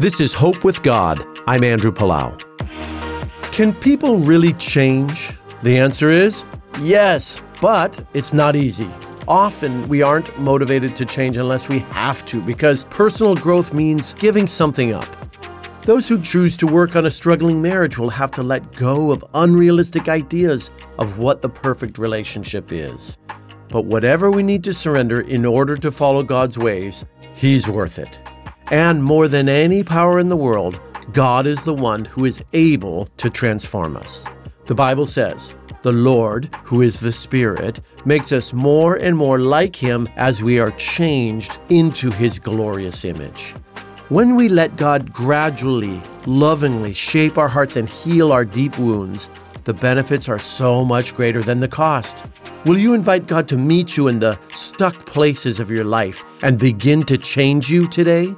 This is Hope with God. I'm Andrew Palau. Can people really change? The answer is yes, but it's not easy. Often we aren't motivated to change unless we have to, because personal growth means giving something up. Those who choose to work on a struggling marriage will have to let go of unrealistic ideas of what the perfect relationship is. But whatever we need to surrender in order to follow God's ways, He's worth it. And more than any power in the world, God is the one who is able to transform us. The Bible says, the Lord, who is the Spirit, makes us more and more like Him as we are changed into His glorious image. When we let God gradually, lovingly shape our hearts and heal our deep wounds, the benefits are so much greater than the cost. Will you invite God to meet you in the stuck places of your life and begin to change you today?